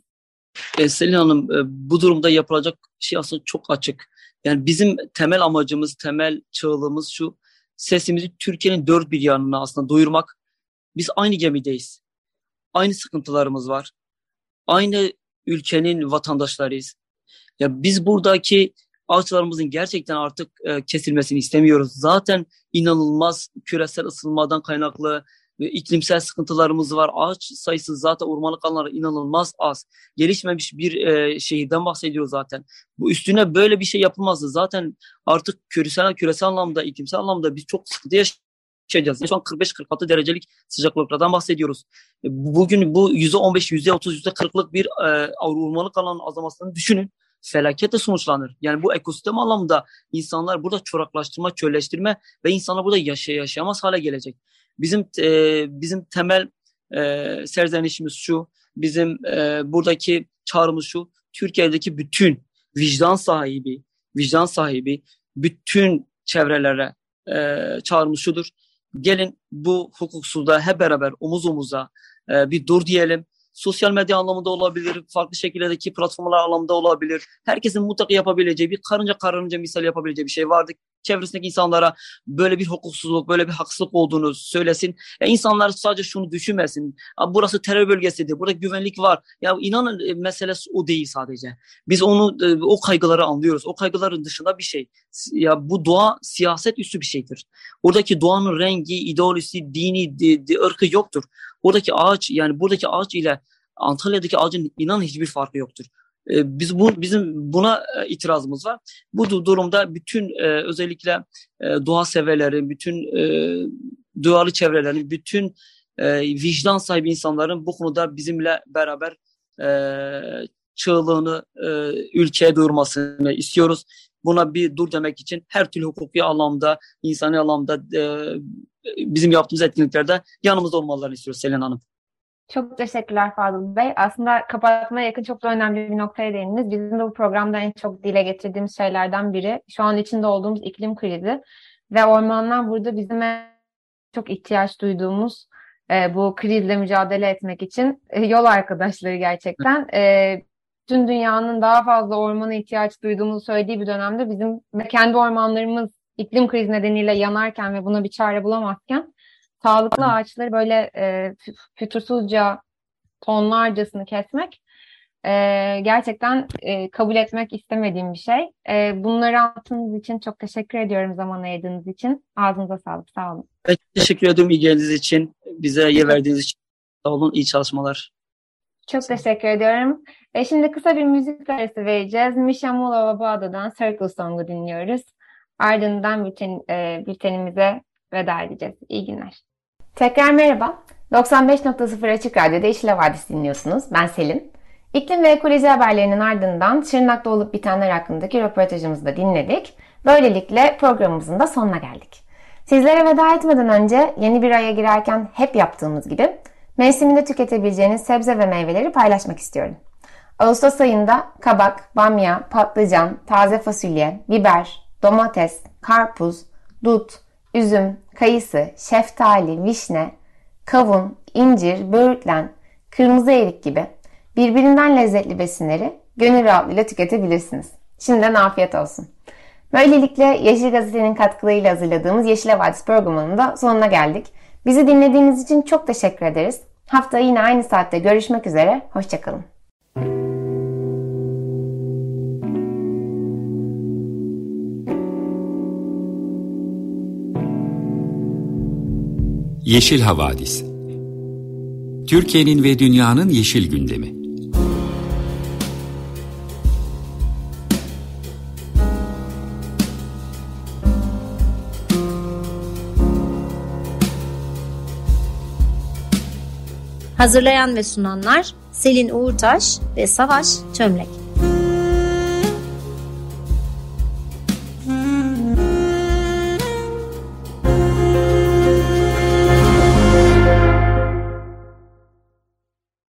E, Selin Hanım e, bu durumda yapılacak şey aslında çok açık. Yani bizim temel amacımız, temel çığlığımız şu sesimizi Türkiye'nin dört bir yanına aslında duyurmak. Biz aynı gemideyiz. Aynı sıkıntılarımız var. Aynı ülkenin vatandaşlarıyız. Ya biz buradaki ağaçlarımızın gerçekten artık e, kesilmesini istemiyoruz. Zaten inanılmaz küresel ısınmadan kaynaklı iklimsel sıkıntılarımız var. Ağaç sayısı zaten ormanlık alanları inanılmaz az. Gelişmemiş bir e, şehirden bahsediyoruz zaten. Bu üstüne böyle bir şey yapılmazdı. Zaten artık küresel küresel anlamda, iklimsel anlamda biz çok sıkıntı yaşayacağız. Şu an 45-46 derecelik sıcaklıklardan bahsediyoruz. E, bugün bu %15, %30, %40'lık bir e, ormanlık alanın azalmasını düşünün felaketle sonuçlanır. Yani bu ekosistem anlamında insanlar burada çoraklaştırma, çölleştirme ve insanlar burada yaşay yaşayamaz hale gelecek. Bizim e, bizim temel e, serzenişimiz şu, bizim e, buradaki çağrımız şu, Türkiye'deki bütün vicdan sahibi, vicdan sahibi bütün çevrelere e, çağrımız şudur. Gelin bu hukuksuzluğa hep beraber omuz omuza e, bir dur diyelim sosyal medya anlamında olabilir, farklı şekildeki platformlar anlamında olabilir. Herkesin mutlaka yapabileceği bir karınca karınca misal yapabileceği bir şey vardı. Çevresindeki insanlara böyle bir hukuksuzluk, böyle bir haksızlık olduğunu söylesin. Ya insanlar sadece şunu düşünmesin. Burası terör bölgesidir, burada güvenlik var. Ya inanın e, meselesi o değil sadece. Biz onu e, o kaygıları anlıyoruz. O kaygıların dışında bir şey. Ya bu doğa siyaset üstü bir şeydir. Oradaki doğanın rengi, ideolojisi, dini, di, di, ırkı yoktur. Oradaki ağaç yani buradaki ağaç ile Antalya'daki ağacın inan hiçbir farkı yoktur. E, biz bu bizim buna e, itirazımız var. Bu durumda bütün e, özellikle e, doğa severlerin, bütün duyarlı çevrelerin, bütün vicdan sahibi insanların bu konuda bizimle beraber çığlığını ülkeye duyurmasını istiyoruz. Buna bir dur demek için her türlü hukuki anlamda, insani anlamda e, bizim yaptığımız etkinliklerde yanımızda olmalarını istiyoruz Selin Hanım. Çok teşekkürler Fadıl Bey. Aslında kapatmaya yakın çok da önemli bir noktaya değindiniz. Bizim de bu programda en çok dile getirdiğimiz şeylerden biri şu an içinde olduğumuz iklim krizi ve ormanlar burada bizim çok ihtiyaç duyduğumuz e, bu krizle mücadele etmek için e, yol arkadaşları gerçekten. E, tüm dünyanın daha fazla ormana ihtiyaç duyduğumuzu söylediği bir dönemde bizim kendi ormanlarımız iklim krizi nedeniyle yanarken ve buna bir çare bulamazken sağlıklı ağaçları böyle e, fütursuzca tonlarcasını kesmek e, gerçekten e, kabul etmek istemediğim bir şey. E, bunları anlattığınız için çok teşekkür ediyorum zaman ayırdığınız için. Ağzınıza sağlık. Sağ olun. Evet, teşekkür ederim ilginiz için. Bize yer verdiğiniz için. Sağ olun. İyi çalışmalar. Çok teşekkür ediyorum. E şimdi kısa bir müzik arası vereceğiz. Misha Mulava Circle Song'u dinliyoruz. Ardından bülten, e, bültenimize veda edeceğiz. İyi günler. Tekrar merhaba. 95.0 Açık Radyo'da Yeşil Havadis dinliyorsunuz. Ben Selin. İklim ve ekoloji haberlerinin ardından Şırnak'ta olup bitenler hakkındaki röportajımızı da dinledik. Böylelikle programımızın da sonuna geldik. Sizlere veda etmeden önce yeni bir aya girerken hep yaptığımız gibi mevsiminde tüketebileceğiniz sebze ve meyveleri paylaşmak istiyorum. Ağustos ayında kabak, bamya, patlıcan, taze fasulye, biber, domates, karpuz, dut, üzüm, kayısı, şeftali, vişne, kavun, incir, böğürtlen, kırmızı erik gibi birbirinden lezzetli besinleri gönül rahatlığıyla tüketebilirsiniz. Şimdiden afiyet olsun. Böylelikle Yeşil Gazete'nin katkılarıyla hazırladığımız Yeşil Havadis programının da sonuna geldik. Bizi dinlediğiniz için çok teşekkür ederiz. Haftaya yine aynı saatte görüşmek üzere. Hoşçakalın. Yeşil Havadis Türkiye'nin ve dünyanın yeşil gündemi. Hazırlayan ve sunanlar Selin Uğurtaş ve Savaş Çömlek.